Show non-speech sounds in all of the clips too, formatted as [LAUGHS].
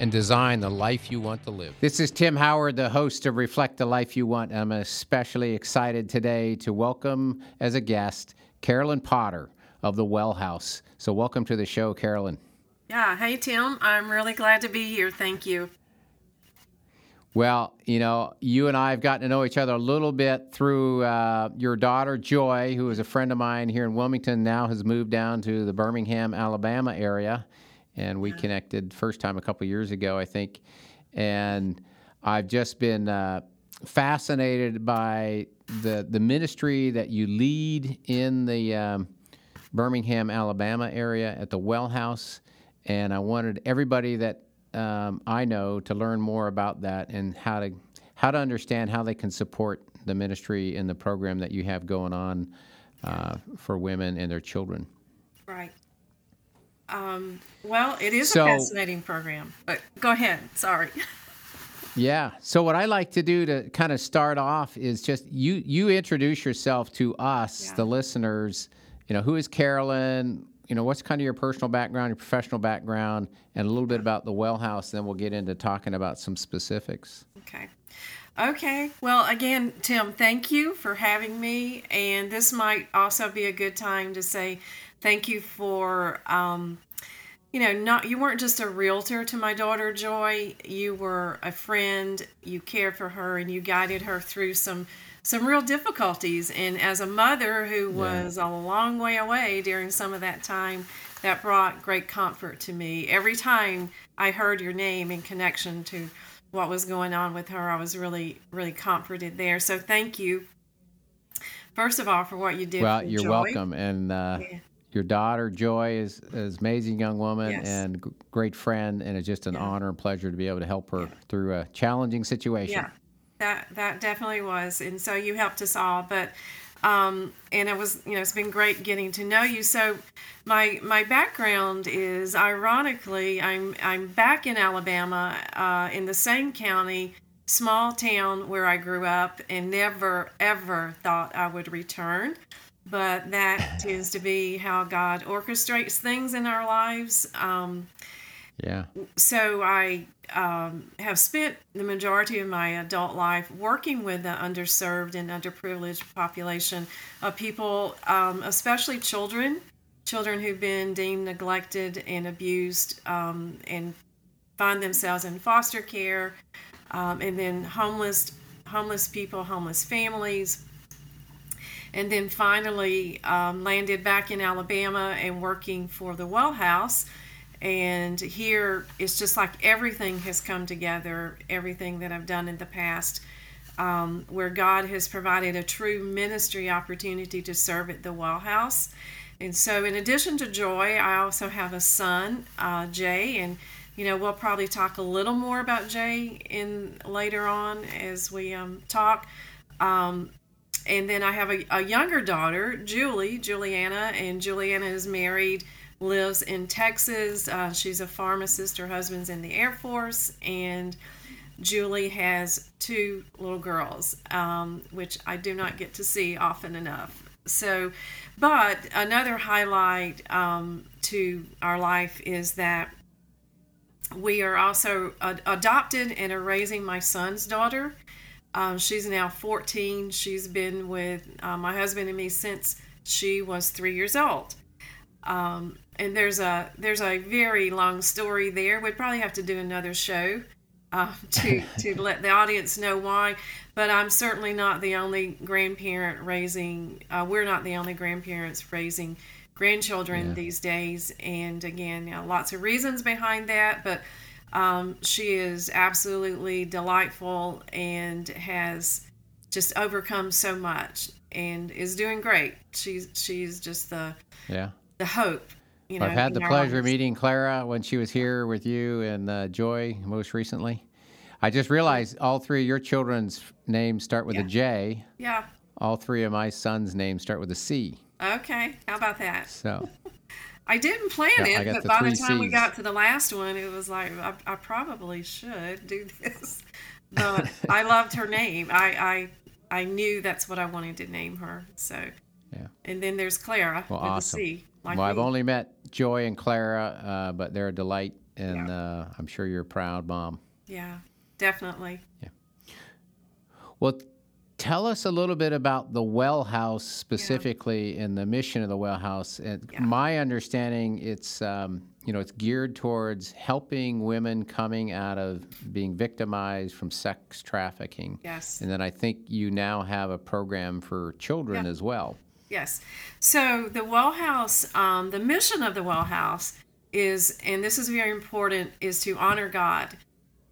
and design the life you want to live. This is Tim Howard, the host of Reflect the Life You Want. I'm especially excited today to welcome as a guest Carolyn Potter of the Well House. So, welcome to the show, Carolyn. Yeah. Hey, Tim. I'm really glad to be here. Thank you. Well, you know, you and I have gotten to know each other a little bit through uh, your daughter, Joy, who is a friend of mine here in Wilmington, now has moved down to the Birmingham, Alabama area and we connected first time a couple years ago, I think. And I've just been uh, fascinated by the the ministry that you lead in the um, Birmingham, Alabama area at the Well House, and I wanted everybody that um, I know to learn more about that and how to how to understand how they can support the ministry and the program that you have going on uh, for women and their children. Right. Um, well, it is so, a fascinating program, but go ahead. Sorry. [LAUGHS] Yeah. So what I like to do to kind of start off is just you you introduce yourself to us, yeah. the listeners. You know, who is Carolyn? You know, what's kind of your personal background, your professional background, and a little bit about the Well House. Then we'll get into talking about some specifics. Okay. Okay. Well, again, Tim, thank you for having me. And this might also be a good time to say Thank you for, um, you know, not you weren't just a realtor to my daughter Joy. You were a friend. You cared for her, and you guided her through some some real difficulties. And as a mother who was yeah. a long way away during some of that time, that brought great comfort to me. Every time I heard your name in connection to what was going on with her, I was really, really comforted there. So thank you, first of all, for what you did. Well, you're Joy. welcome, and uh, yeah your daughter Joy is, is amazing young woman yes. and g- great friend, and it's just an yeah. honor and pleasure to be able to help her yeah. through a challenging situation. Yeah, that that definitely was, and so you helped us all. But um, and it was you know it's been great getting to know you. So my my background is ironically I'm I'm back in Alabama uh, in the same county. Small town where I grew up and never ever thought I would return but that tends to be how God orchestrates things in our lives. Um, yeah. So I um, have spent the majority of my adult life working with the underserved and underprivileged population of people, um, especially children, children who've been deemed neglected and abused um, and find themselves in foster care, um, and then homeless, homeless people, homeless families and then finally um, landed back in Alabama and working for the Well House. And here it's just like everything has come together, everything that I've done in the past, um, where God has provided a true ministry opportunity to serve at the Well House. And so, in addition to Joy, I also have a son, uh, Jay, and you know we'll probably talk a little more about Jay in later on as we um, talk. Um, and then I have a, a younger daughter, Julie, Juliana, and Juliana is married, lives in Texas. Uh, she's a pharmacist. Her husband's in the Air Force, and Julie has two little girls, um, which I do not get to see often enough. So, but another highlight um, to our life is that we are also ad- adopted and are raising my son's daughter. Um, she's now 14. She's been with uh, my husband and me since she was three years old. Um, and there's a there's a very long story there. We'd probably have to do another show uh, [LAUGHS] to to [LAUGHS] let the audience know why. But I'm certainly not the only grandparent raising. Uh, we're not the only grandparents raising grandchildren yeah. these days. And again, you know, lots of reasons behind that, but um, she is absolutely delightful and has just overcome so much and is doing great. She's she's just the yeah the hope. You know, I've had the pleasure of meeting Clara when she was here with you and uh, Joy most recently. I just realized all three of your children's names start with Yeah. a J. Yeah. All three of my sons' names start with a C. Okay. How about that? So, [LAUGHS] I didn't plan Yeah, it, but the by the time we got to the last one, it was like I, I probably should do this. [LAUGHS] But I loved her name. I, I I knew that's what I wanted to name her. So yeah. and then there's Clara Well, with awesome. C. Like well, I've only met Joy and Clara, uh, but they're a delight, and Yeah. uh, I'm sure you're a proud mom. yeah, definitely. Yeah. Well, tell us a little bit about the Well House specifically and the mission of the Well House. And Yeah. my understanding, it's um, you know it's geared towards helping women coming out of being victimized from sex trafficking. Yes. And then I think you now have a program for children Yeah. as well. Yes. So the Well House, um, the mission of the Well House is, and this is very important, is to honor God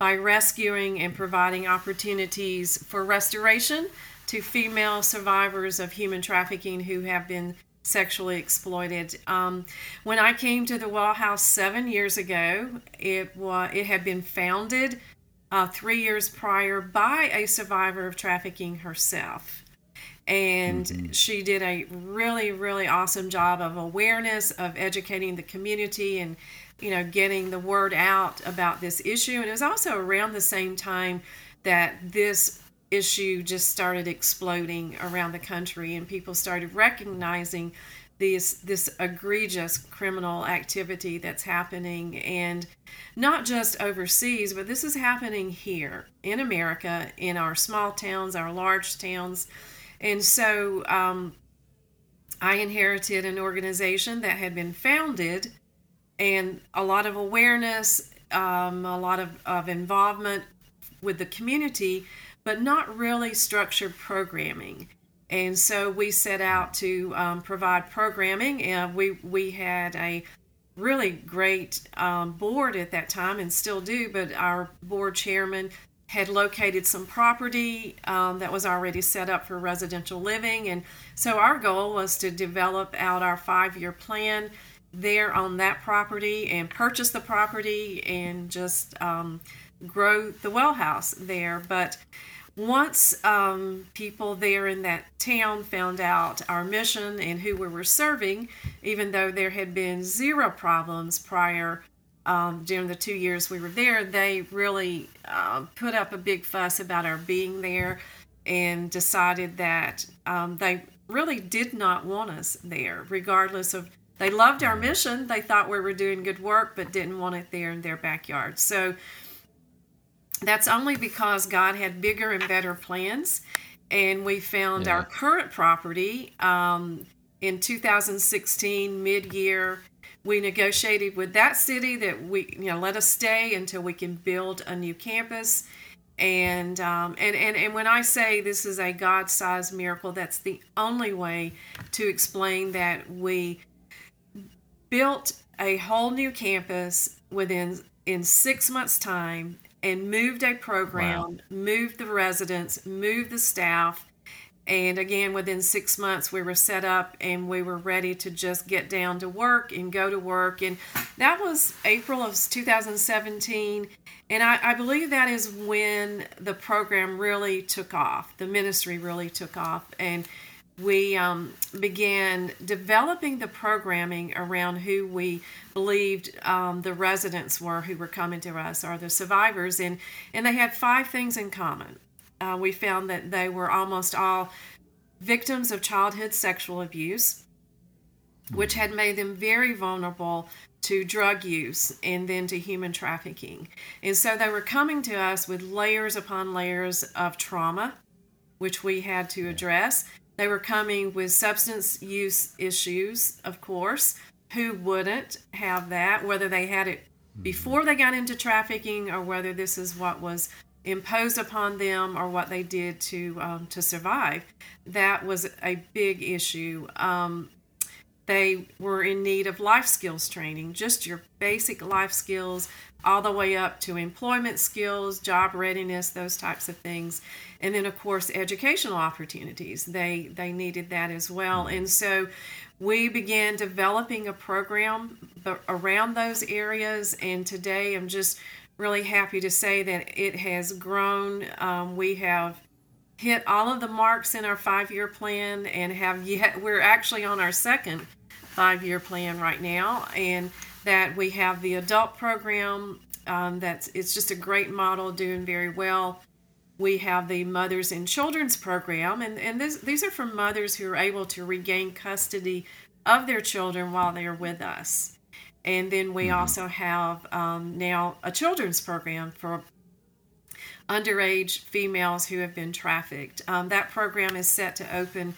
by rescuing and providing opportunities for restoration to female survivors of human trafficking who have been sexually exploited. Um, when I came to the Well House seven years ago, it was it had been founded uh, three years prior by a survivor of trafficking herself and she did a really really awesome job of awareness of educating the community and you know getting the word out about this issue. And it was also around the same time that this issue just started exploding around the country and people started recognizing this this egregious criminal activity that's happening and not just overseas but this is happening here in America in our small towns our large towns. And so um, I inherited an organization that had been founded and a lot of awareness, um, a lot of, of involvement with the community, but not really structured programming. And so we set out to um, provide programming, and we, we had a really great um, board at that time and still do, but our board chairman had located some property um, that was already set up for residential living. And so our goal was to develop out our five year plan there on that property and purchase the property and just um, grow the well house there. But once um, people there in that town found out our mission and who we were serving, even though there had been zero problems prior um, during the two years we were there, they really uh, put up a big fuss about our being there and decided that um, they really did not want us there, regardless of. They loved our mission. They thought we were doing good work, but didn't want it there in their backyard. So that's only because God had bigger and better plans. And we found Yeah. our current property um, in 2016, mid year. We negotiated with that city that we, you know, let us stay until we can build a new campus. And, um, and, and, and when I say this is a God sized miracle, that's the only way to explain that we built a whole new campus within in six months time and moved a program moved the residents moved the staff. And again within six months we were set up and we were ready to just get down to work and go to work. And that was april of 2017 and I, I believe that is when the program really took off. The ministry really took off. And we um, began developing the programming around who we believed um, the residents were who were coming to us or the survivors and and they had five things in common. Uh, we found that they were almost all victims of childhood sexual abuse which had made them very vulnerable to drug use and then to human trafficking. And so they were coming to us with layers upon layers of trauma which we had to address they were coming with substance use issues, of course. Who wouldn't have that, whether they had it before they got into trafficking or whether this is what was imposed upon them or what they did to um, to survive? That was a big issue. Um, they were in need of life skills training, just your basic life skills, all the way up to employment skills, job readiness, those types of things. And then, of course, educational opportunities. They they needed that as well. And so, we began developing a program around those areas. And today, I'm just really happy to say that it has grown. Um, we have hit all of the marks in our five year plan and have yet, we're actually on our second five year plan right now. And that we have the adult program um, that's it's just a great model doing very well. We have the mothers and children's program and, and this, these are for mothers who are able to regain custody of their children while they're with us. And then we mm-hmm. also have um, now a children's program for underage females who have been trafficked. Um, that program is set to open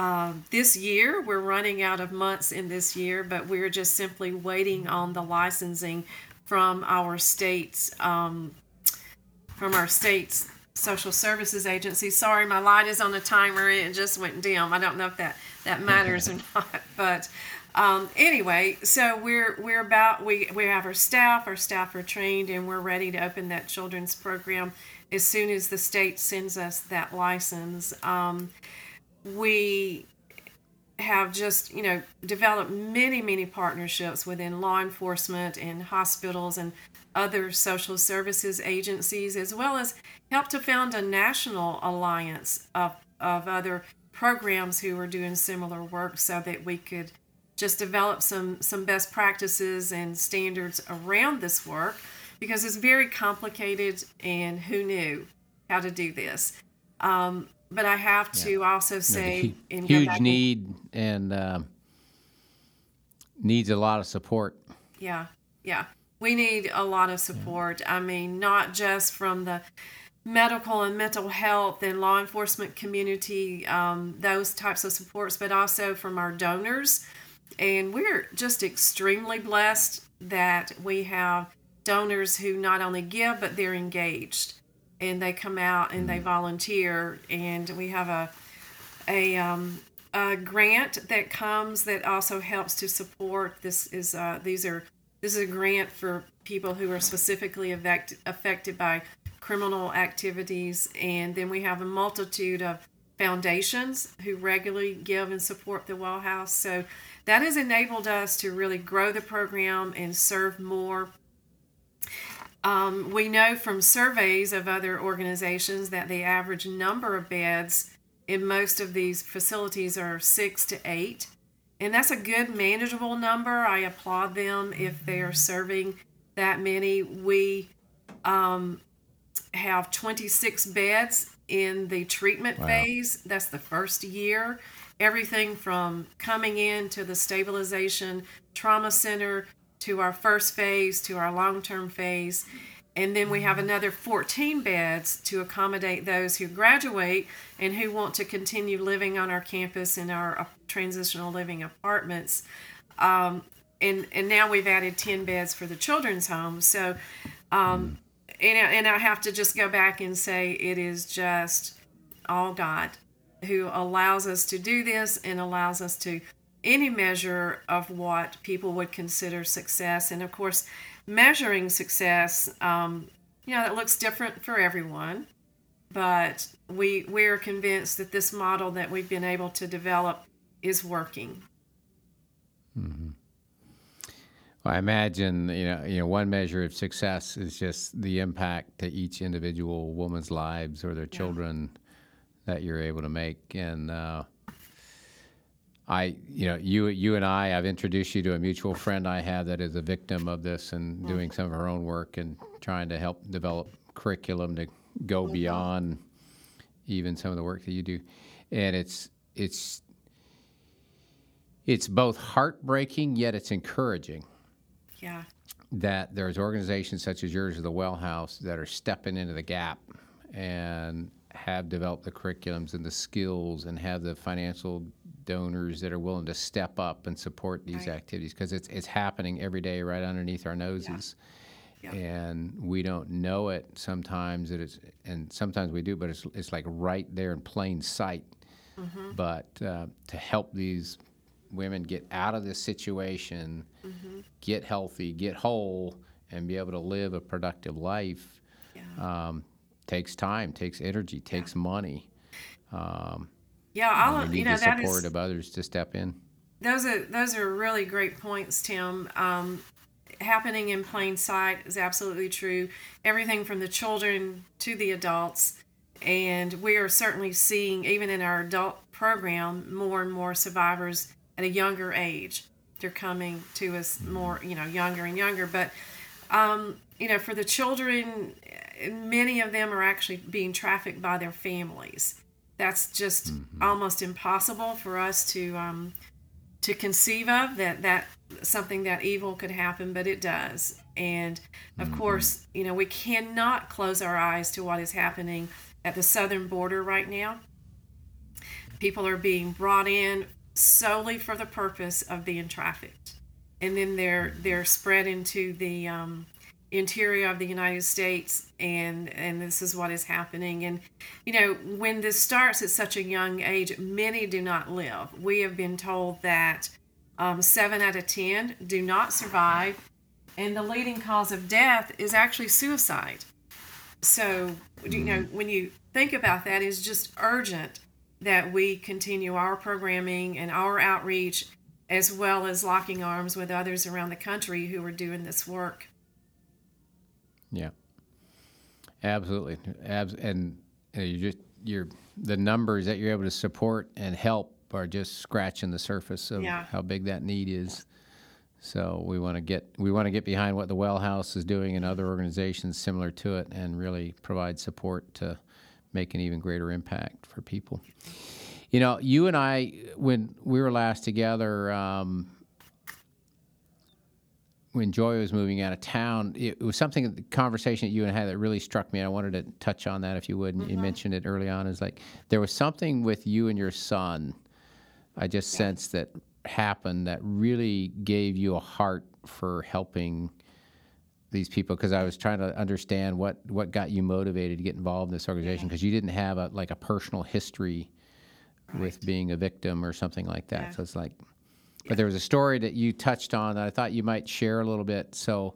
um, this year. We're running out of months in this year, but we're just simply waiting on the licensing from our state's um, from our state's social services agency. Sorry, my light is on a timer. It just went dim. I don't know if that that matters or [LAUGHS] not, but. Um, anyway, so we're we're about we we have our staff. Our staff are trained, and we're ready to open that children's program as soon as the state sends us that license. Um, we have just you know developed many many partnerships within law enforcement and hospitals and other social services agencies as well as helped to found a national alliance of, of other programs who are doing similar work so that we could just develop some some best practices and standards around this work because it's very complicated and who knew how to do this. Um, but I have to yeah. also say, you know, huge need and uh, needs a lot of support. Yeah, yeah, we need a lot of support. Yeah. I mean, not just from the medical and mental health and law enforcement community, um, those types of supports, but also from our donors. And we're just extremely blessed that we have donors who not only give, but they're engaged and they come out and they mm. volunteer and we have a a, um, a grant that comes that also helps to support this is uh, these are this is a grant for people who are specifically affect, affected by criminal activities and then we have a multitude of foundations who regularly give and support the well house so that has enabled us to really grow the program and serve more um, we know from surveys of other organizations that the average number of beds in most of these facilities are six to eight. And that's a good, manageable number. I applaud them if they are serving that many. We um, have 26 beds in the treatment wow. phase. That's the first year. Everything from coming in to the stabilization trauma center to our first phase to our long term phase. And then we have another 14 beds to accommodate those who graduate and who want to continue living on our campus in our transitional living apartments. Um, and, and now we've added 10 beds for the children's home. So, um, and, and I have to just go back and say it is just all God who allows us to do this and allows us to any measure of what people would consider success. And of course, measuring success, um, you know, that looks different for everyone. But we we're convinced that this model that we've been able to develop is working. Mm-hmm. Well, I imagine you know you know one measure of success is just the impact to each individual woman's lives or their children yeah. that you're able to make, and uh, I, you know, you, you and I, I've introduced you to a mutual friend I have that is a victim of this and doing some of her own work and trying to help develop curriculum to go beyond even some of the work that you do, and it's it's it's both heartbreaking yet it's encouraging. Yeah. That there's organizations such as yours, the Well House, that are stepping into the gap and have developed the curriculums and the skills and have the financial donors that are willing to step up and support these right. activities because it's it's happening every day right underneath our noses. Yeah. And we don't know it sometimes that it's and sometimes we do, but it's it's like right there in plain sight. Mm-hmm. But uh, to help these women get out of this situation, mm-hmm. get healthy, get whole, and be able to live a productive life, yeah. um, takes time, takes energy, takes yeah. money. Um, yeah, I'll you know the that support is, of others to step in. Those are those are really great points, Tim. Um, happening in plain sight is absolutely true. Everything from the children to the adults. And we are certainly seeing, even in our adult program, more and more survivors at a younger age. They're coming to us more, you know, younger and younger. But, um, you know, for the children, many of them are actually being trafficked by their families. That's just mm-hmm. almost impossible for us to um, to conceive of that that something that evil could happen, but it does. And of mm-hmm. course, you know, we cannot close our eyes to what is happening at the southern border right now. People are being brought in solely for the purpose of being trafficked, and then they're they're spread into the um, interior of the United States, and and this is what is happening. And you know, when this starts at such a young age, many do not live. We have been told that um, seven out of ten do not survive, and the leading cause of death is actually suicide. So you know, when you think about that, it's just urgent that we continue our programming and our outreach as well as locking arms with others around the country who are doing this work. Yeah, absolutely. Abs- and you, know, you just you're the numbers that you're able to support and help are just scratching the surface of yeah. how big that need is. So we want to get we want to get behind what the Well House is doing and other organizations similar to it, and really provide support to make an even greater impact for people. You know, you and I, when we were last together, um, when Joy was moving out of town, it, was something the conversation that you and I had that really struck me. And I wanted to touch on that if you would. Mm-hmm. You mentioned it early on. Is like there was something with you and your son. I just yeah. sensed that happened that really gave you a heart for helping these people because I was trying to understand what what got you motivated to get involved in this organization because you didn't have a like a personal history right. with being a victim or something like that. Yeah. So it's like but there was a story that you touched on that I thought you might share a little bit. So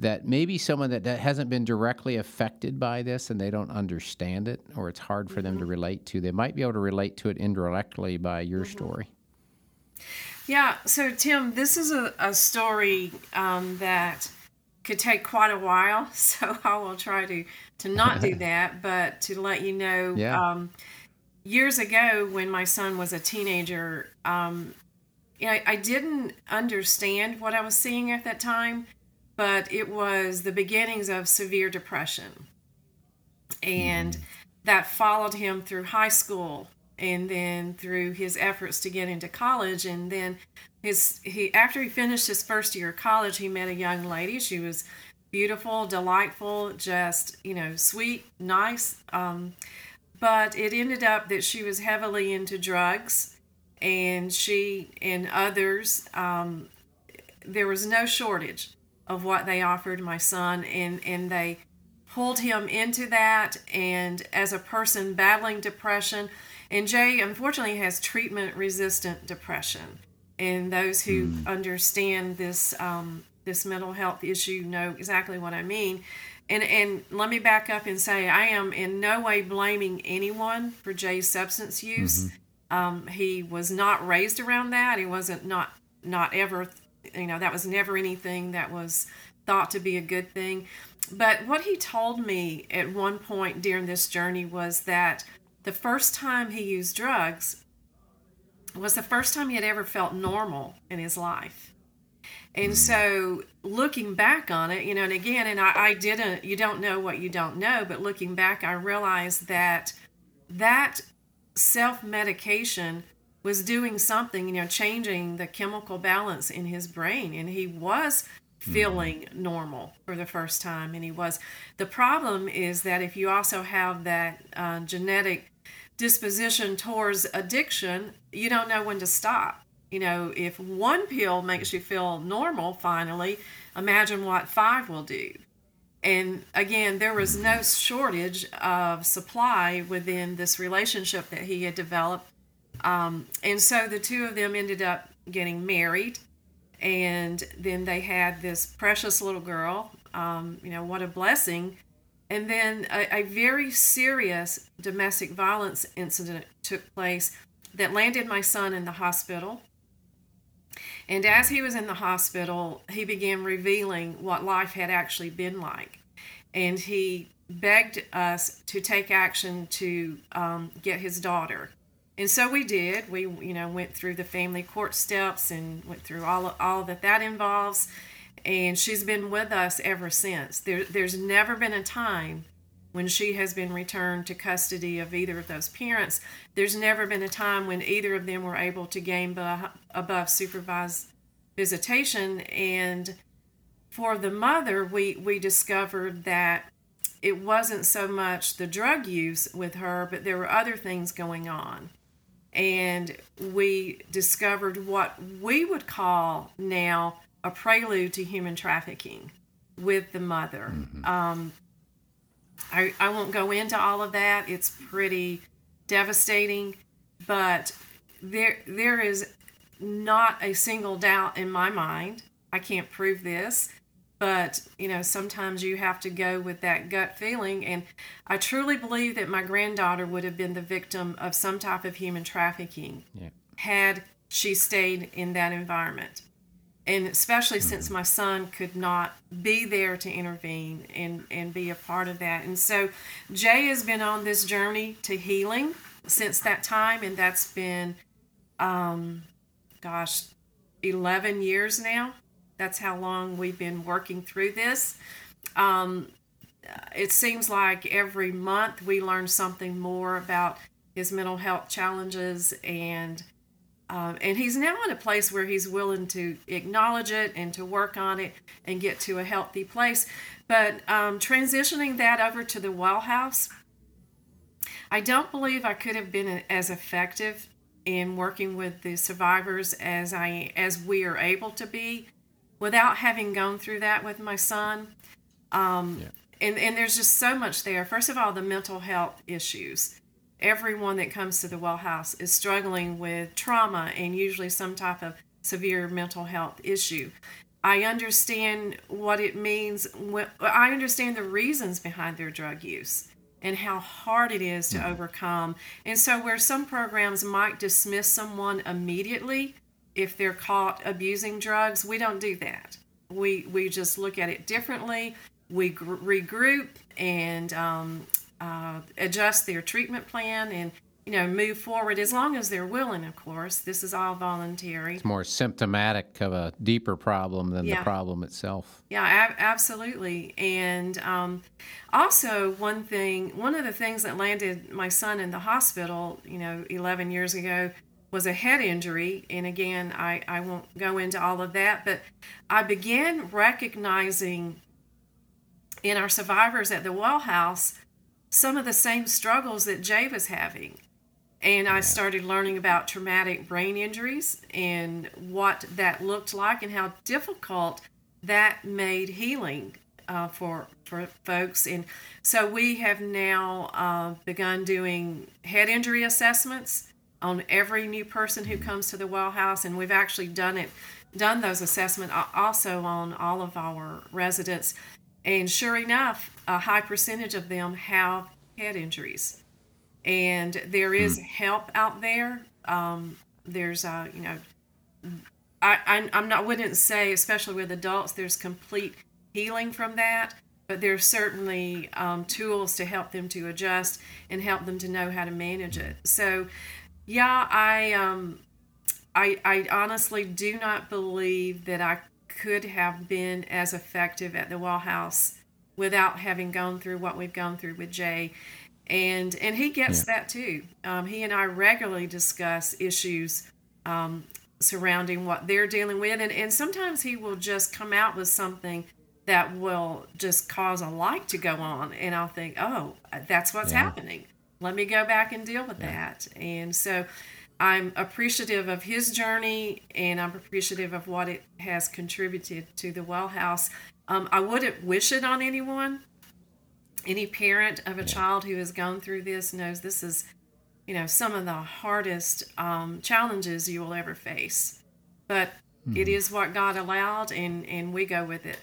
that maybe someone that, that hasn't been directly affected by this and they don't understand it or it's hard for them to mm-hmm. relate to, they might be able to relate to it indirectly by your mm-hmm. story. Yeah, so Tim, this is a, a story um, that could take quite a while, [LAUGHS] so I will try to, to not do [LAUGHS] that, but to let you know. Yeah. Um, years ago, when my son was a teenager, um, you know, I didn't understand what I was seeing at that time, but it was the beginnings of severe depression. And mm. that followed him through high school and then through his efforts to get into college and then his he after he finished his first year of college he met a young lady she was beautiful delightful just you know sweet nice um, but it ended up that she was heavily into drugs and she and others, um, there was no shortage of what they offered my son, and, and they pulled him into that. And as a person battling depression, and Jay unfortunately has treatment resistant depression. And those who mm. understand this um, this mental health issue know exactly what I mean. And and let me back up and say I am in no way blaming anyone for Jay's substance use. Mm-hmm. Um, he was not raised around that. He wasn't not not ever, you know, that was never anything that was thought to be a good thing. But what he told me at one point during this journey was that the first time he used drugs was the first time he had ever felt normal in his life. And so looking back on it, you know, and again, and I, I didn't, you don't know what you don't know, but looking back, I realized that that self medication was doing something, you know, changing the chemical balance in his brain. And he was feeling mm-hmm. normal for the first time. And he was. The problem is that if you also have that uh, genetic disposition towards addiction, you don't know when to stop. You know, if one pill makes you feel normal finally, imagine what five will do. And again, there was no shortage of supply within this relationship that he had developed. Um, and so the two of them ended up getting married. And then they had this precious little girl. Um, you know, what a blessing. And then a, a very serious domestic violence incident took place that landed my son in the hospital. And as he was in the hospital, he began revealing what life had actually been like. And he begged us to take action to um, get his daughter. And so we did. We, you know, went through the family court steps and went through all all that that involves. And she's been with us ever since. There, there's never been a time when she has been returned to custody of either of those parents. There's never been a time when either of them were able to gain above supervised visitation. And for the mother, we, we discovered that it wasn't so much the drug use with her, but there were other things going on. And we discovered what we would call now a prelude to human trafficking with the mother. Mm-hmm. Um, I, I won't go into all of that. It's pretty devastating, but there there is not a single doubt in my mind. I can't prove this, but you know, sometimes you have to go with that gut feeling and I truly believe that my granddaughter would have been the victim of some type of human trafficking yeah. had she stayed in that environment and especially mm-hmm. since my son could not be there to intervene and, and be a part of that. And so Jay has been on this journey to healing since that time, and that's been, um, gosh, 11 years now. That's how long we've been working through this. Um, it seems like every month we learn something more about his mental health challenges and um, and he's now in a place where he's willing to acknowledge it and to work on it and get to a healthy place. But um, transitioning that over to the well house, I don't believe I could have been as effective in working with the survivors as I as we are able to be without having gone through that with my son. Um, yeah. and, and there's just so much there. First of all, the mental health issues everyone that comes to the well house is struggling with trauma and usually some type of severe mental health issue. I understand what it means. I understand the reasons behind their drug use and how hard it is to mm-hmm. overcome. And so, where some programs might dismiss someone immediately if they're caught abusing drugs, we don't do that. We we just look at it differently. We gr- regroup and um, uh, adjust their treatment plan and you know move forward as long as they're willing of course. This is all voluntary. It's more symptomatic of a deeper problem than yeah. the problem itself. Yeah ab- absolutely. And um, also one thing one of the things that landed my son in the hospital you know 11 years ago was a head injury. And again i, I won't go into all of that but i began recognizing in our survivors at the well house some of the same struggles that Jay was having. And I started learning about traumatic brain injuries and what that looked like and how difficult that made healing uh, for for folks. And so we have now uh, begun doing head injury assessments on every new person who comes to the well house, and we've actually done it done those assessments also on all of our residents. And sure enough, a high percentage of them have head injuries. And there is mm. help out there. Um, there's, uh, you know, I, I, I'm not, wouldn't say, especially with adults, there's complete healing from that, but there's certainly um, tools to help them to adjust and help them to know how to manage it. So, yeah, I, um, I, I honestly do not believe that I could have been as effective at the Well House without having gone through what we've gone through with Jay. And and he gets yeah. that too. Um, he and I regularly discuss issues um, surrounding what they're dealing with, and, and sometimes he will just come out with something that will just cause a light to go on, and I'll think, oh, that's what's yeah. happening. Let me go back and deal with yeah. that. And so I'm appreciative of his journey and I'm appreciative of what it has contributed to the well house. Um, I wouldn't wish it on anyone. Any parent of a child who has gone through this knows this is, you know, some of the hardest um, challenges you will ever face. But mm-hmm. it is what God allowed, and and we go with it.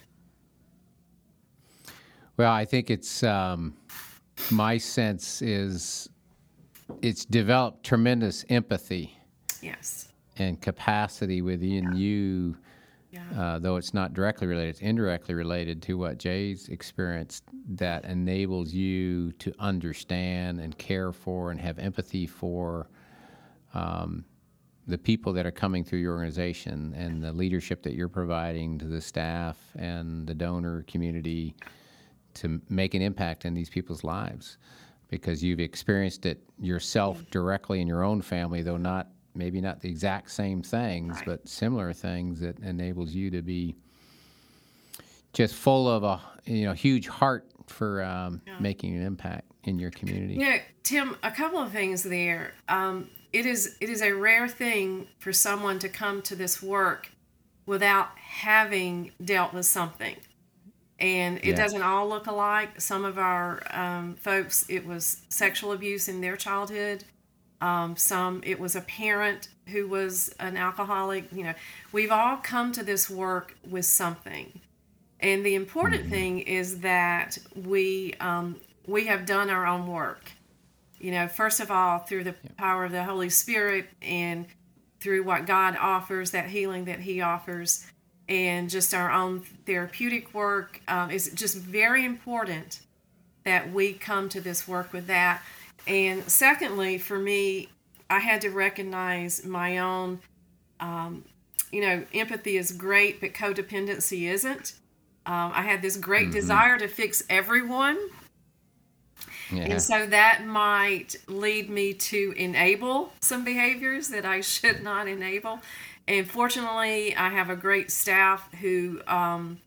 Well, I think it's um, my sense is it's developed tremendous empathy. Yes. and capacity within you, Yeah. uh, though it's not directly related, it's indirectly related to what Jay's experienced that enables you to understand and care for and have empathy for um, the people that are coming through your organization and the leadership that you're providing to the staff and the donor community to make an impact in these people's lives because you've experienced it yourself directly in your own family though not maybe not the exact same things Right. but similar things that enables you to be just full of a you know huge heart for um, making an impact in your community You know, Tim, a couple of things there. Um, it is it is a rare thing for someone to come to this work without having dealt with something, and it Yeah. doesn't all look alike. Some of our um, folks, it was sexual abuse in their childhood. Um, some it was a parent who was an alcoholic. You know, we've all come to this work with something. And the important thing is that we um, we have done our own work. You know, first of all, through the power of the Holy Spirit and through what God offers, that healing that He offers, and just our own therapeutic work um, is just very important that we come to this work with that. And secondly, for me, I had to recognize my own, um, you know, empathy is great, but codependency isn't. Um, I had this great desire to fix everyone. yeah And so that might lead me to enable some behaviors that I should not enable. And fortunately, I have a great staff who um,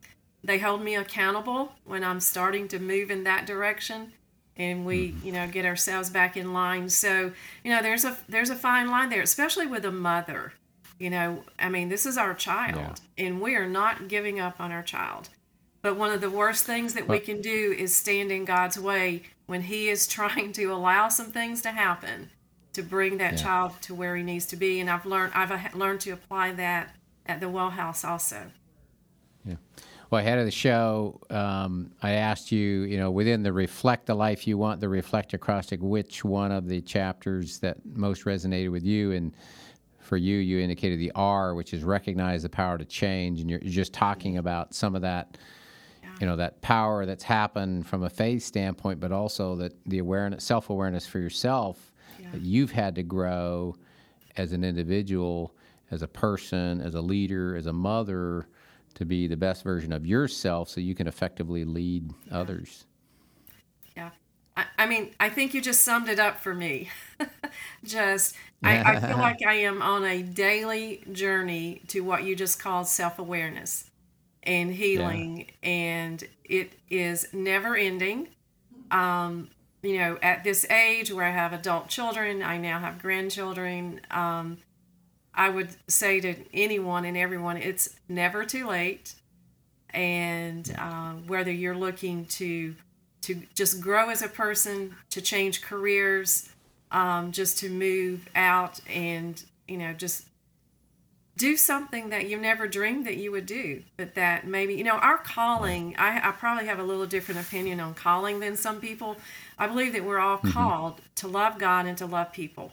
they hold me accountable when I'm starting to move in that direction, and we, you know, get ourselves back in line. So, you know, there's a there's a fine line there, especially with a mother. You know, I mean, this is our child, and we are not giving up on our child. But one of the worst things that we can do is stand in God's way when He is [LAUGHS] trying to allow some things to happen to bring that Yeah. child to where he needs to be. And I've learned I've uh, learned to apply that at the well house also. Yeah. Well, ahead of the show, um, I asked you, you know, within the reflect the life you want, the reflect acrostic, which one of the chapters that most resonated with you? And for you, you indicated the R, which is recognize the power to change, and you're, you're just talking about some of that, you know, that power that's happened from a faith standpoint, but also that the awareness, self awareness for yourself that you've had to grow as an individual, as a person, as a leader, as a mother, to be the best version of yourself so you can effectively lead others. Yeah. I, I mean, I think you just summed it up for me. [LAUGHS] just, I, I feel [LAUGHS] like I am on a daily journey to what you just called self awareness and healing, and it is never ending. Um, you know, at this age where I have adult children, I now have grandchildren. Um, I would say to anyone and everyone, it's never too late. And um, whether you're looking to to just grow as a person, to change careers, um, just to move out and you know just do something that you never dreamed that you would do, but that maybe you know our calling. I, I probably have a little different opinion on calling than some people. I believe that we're all mm-hmm. called to love God and to love people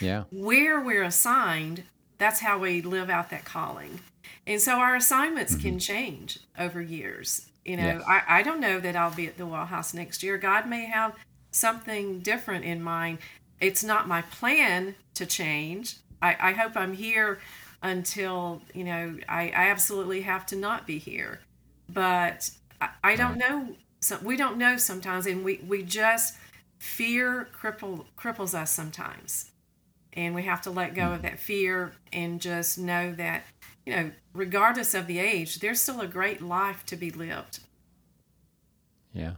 Yeah. where we're assigned, that's how we live out that calling. And so our assignments can mm-hmm. change over years. You know, Yes. I, I don't know that I'll be at the Well House next year. God may have something different in mind. It's not my plan to change. I, I hope I'm here until, you know, I, I absolutely have to not be here. But I, I don't know. So we don't know sometimes, and we, we just fear cripple, cripples us sometimes and we have to let go of that fear and just know that you know regardless of the age there's still a great life to be lived Yeah.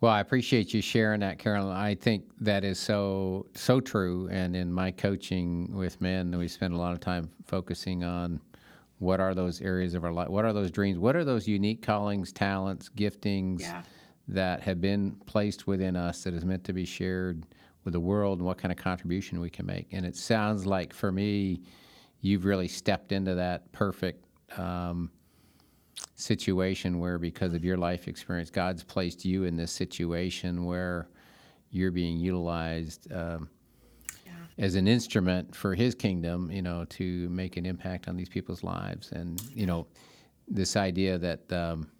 Well, I appreciate you sharing that, Carolyn. I think that is so so true. And in my coaching with men, we spend a lot of time focusing on what are those areas of our life, what are those dreams, what are those unique callings, talents, giftings Yeah. that have been placed within us that is meant to be shared with the world, and what kind of contribution we can make. And it sounds like for me, you've really stepped into that perfect. Um, situation where because of your life experience god's placed you in this situation where you're being utilized um, as an instrument for His kingdom, you know, to make an impact on these people's lives, and you know, this idea that um,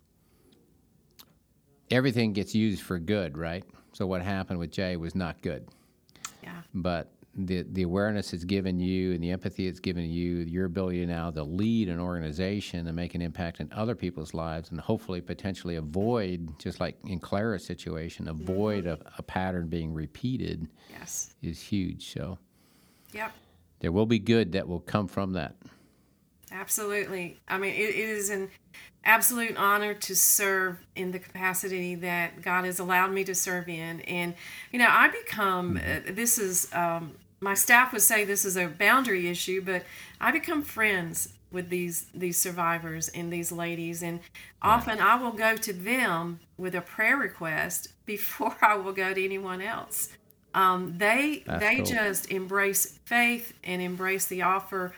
everything gets used for good, right? So what happened with Jay was not good. Yeah. But the the awareness it's given you and the empathy it's given you, your ability now to lead an organization and make an impact in other people's lives, and hopefully potentially avoid, just like in Clara's situation, avoid a, a pattern being repeated Yes. is huge. So Yep. there will be good that will come from that. Absolutely. I mean, it, it is an absolute honor to serve in the capacity that God has allowed me to serve in. And, you know, I become, uh, this is, um, my staff would say this is a boundary issue, but I become friends with these these survivors and these ladies and often I will go to them with a prayer request before [LAUGHS] I will go to anyone else. Um, they That's they cool. just embrace faith and embrace the offer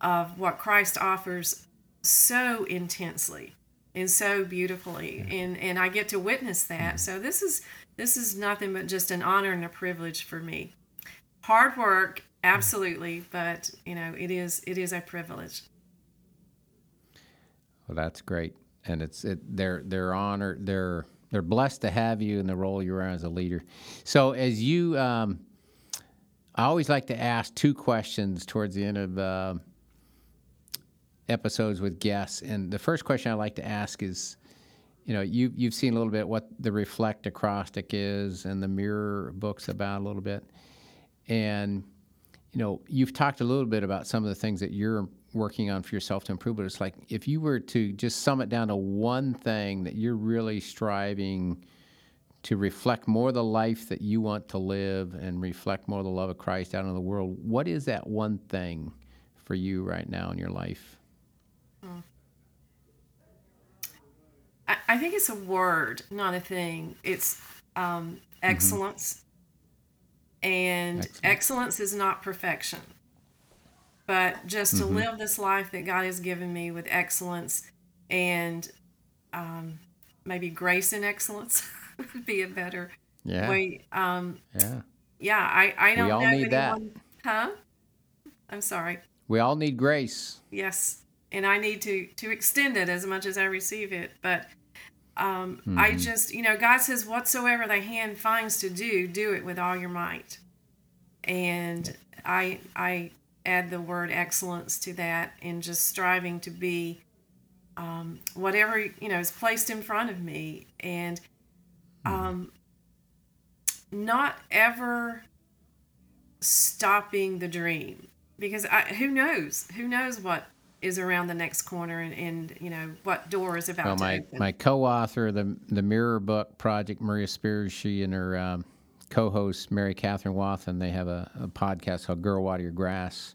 of what Christ offers so intensely and so beautifully. Mm-hmm. And and I get to witness that. Mm-hmm. So this is this is nothing but just an honor and a privilege for me. Hard work mm-hmm. absolutely but you know it is it is a privilege. Well, that's great, and it's it, they're they're honored they're they're blessed to have you in the role you're in as a leader. So as you, um, I always like to ask two questions towards the end of uh, episodes with guests, and the first question I like to ask is. You know, you you've seen a little bit what the reflect acrostic is, and the mirror books about a little bit, and you know, you've talked a little bit about some of the things that you're working on for yourself to improve, but it's like if you were to just sum it down to one thing that you're really striving to reflect more the life that you want to live and reflect more the love of Christ out in the world, what is that one thing for you right now in your life? I, I think it's a word not a thing it's um, excellence and Excellent. excellence is not perfection but just to live this life that god has given me with excellence and um, maybe grace and excellence would [LAUGHS] be a better Yeah, way um, yeah. yeah i, I don't all know need that. huh? I'm sorry. We all need grace. yes and i need to to extend it as much as i receive it but um, i just you know god says whatsoever thy hand finds to do do it with all your might. And i i add the word excellence to that and just striving to be um, whatever you know is placed in front of me. And um, not ever stopping the dream because I, who knows? Who knows what is around the next corner and, and you know what door is about Well, to my, open. my co-author, the the Mirror Book Project, Maria Spears, she and her um, co-host Mary Catherine Wathen, they have a, a podcast called "Girl Water Your Grass,"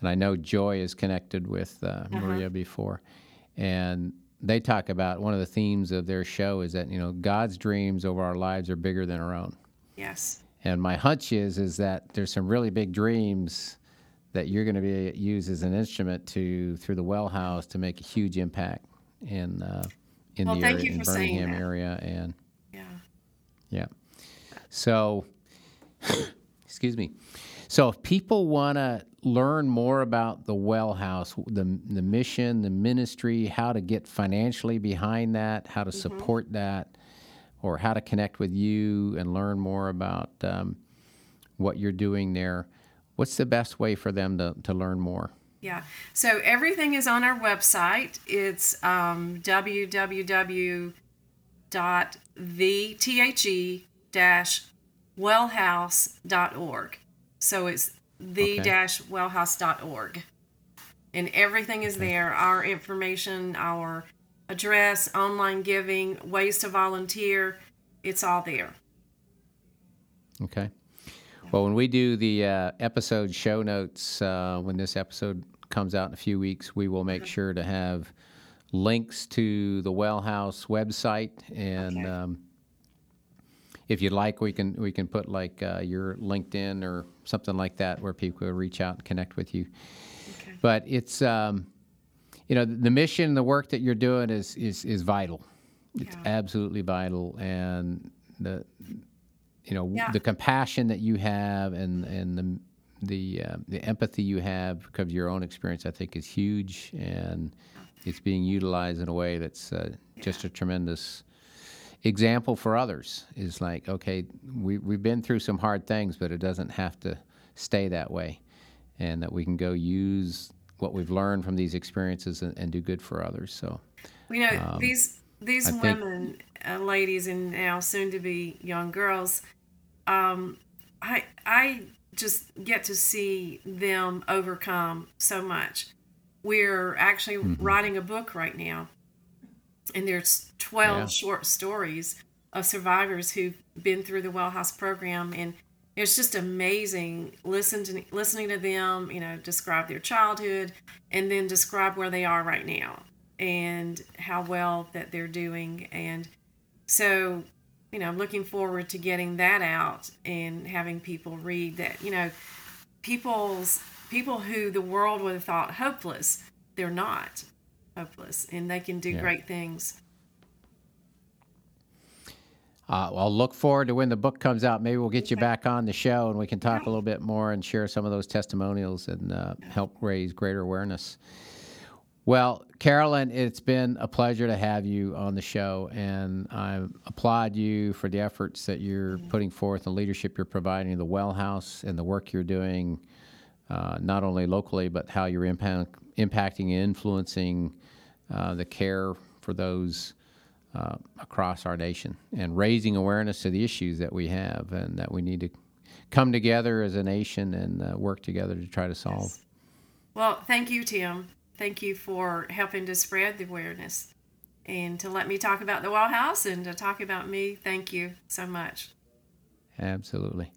and I know Joy is connected with uh, Maria before, and they talk about one of the themes of their show is that you know God's dreams over our lives are bigger than our own. yes And my hunch is is that there's some really big dreams that you're going to be used as an instrument to through the well house to make a huge impact in uh, in Well, the thank area, you in for saying Birmingham that. area and yeah yeah. So [COUGHS] excuse me. So if people want to learn more about the well house, the the mission, the ministry, how to get financially behind that, how to support that, or how to connect with you and learn more about um, what you're doing there, what's the best way for them to, to learn more? Yeah. So everything is on our website. It's um, www.the dash wellhouse.org. So it's the dash wellhouse.org. And everything is there our information, our address, online giving, ways to volunteer. It's all there. Okay. Well, when we do the uh, episode show notes, uh, when this episode comes out in a few weeks, we will make sure to have links to the Well House website, and Okay. um, if you'd like, we can we can put like uh, your LinkedIn or something like that, where people will reach out and connect with you. Okay. But it's um, you know the mission, the work that you're doing is is is vital. It's Yeah. absolutely vital, and the you know Yeah. the compassion that you have and and the the uh, the empathy you have because of your own experience, I think, is huge, and it's being utilized in a way that's uh, just a tremendous example for others. Is like, okay, we we've been through some hard things, but it doesn't have to stay that way, and that we can go use what we've learned from these experiences and, and do good for others. So, you know, um, these these I women, think, uh, ladies, and now soon to be young girls, um, I I just get to see them overcome so much. We're actually mm-hmm. writing a book right now, and there's 12 yeah. short stories of survivors who've been through the Well House program, and it's just amazing listening to, listening to them, you know, describe their childhood, and then describe where they are right now and how well that they're doing, and so you know, I'm looking forward to getting that out and having people read that, you know, people's people who the world would have thought hopeless, they're not hopeless and they can do yeah. great things. Uh, well, I'll look forward to when the book comes out. Maybe we'll get you back on the show and we can talk a little bit more and share some of those testimonials and uh, help raise greater awareness. Well, Carolyn, it's been a pleasure to have you on the show, and I applaud you for the efforts that you're mm-hmm. putting forth and leadership you're providing the Well House and the work you're doing, uh, not only locally, but how you're impact, impacting and influencing uh, the care for those uh, across our nation and raising awareness to the issues that we have and that we need to come together as a nation and uh, work together to try to solve. Yes. Well, thank you, Tim thank you for helping to spread the awareness and to let me talk about the Well House and to talk about me. Thank you so much. Absolutely.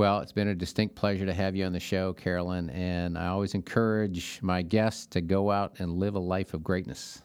Well, it's been a distinct pleasure to have you on the show, Carolyn, and I always encourage my guests to go out and live a life of greatness.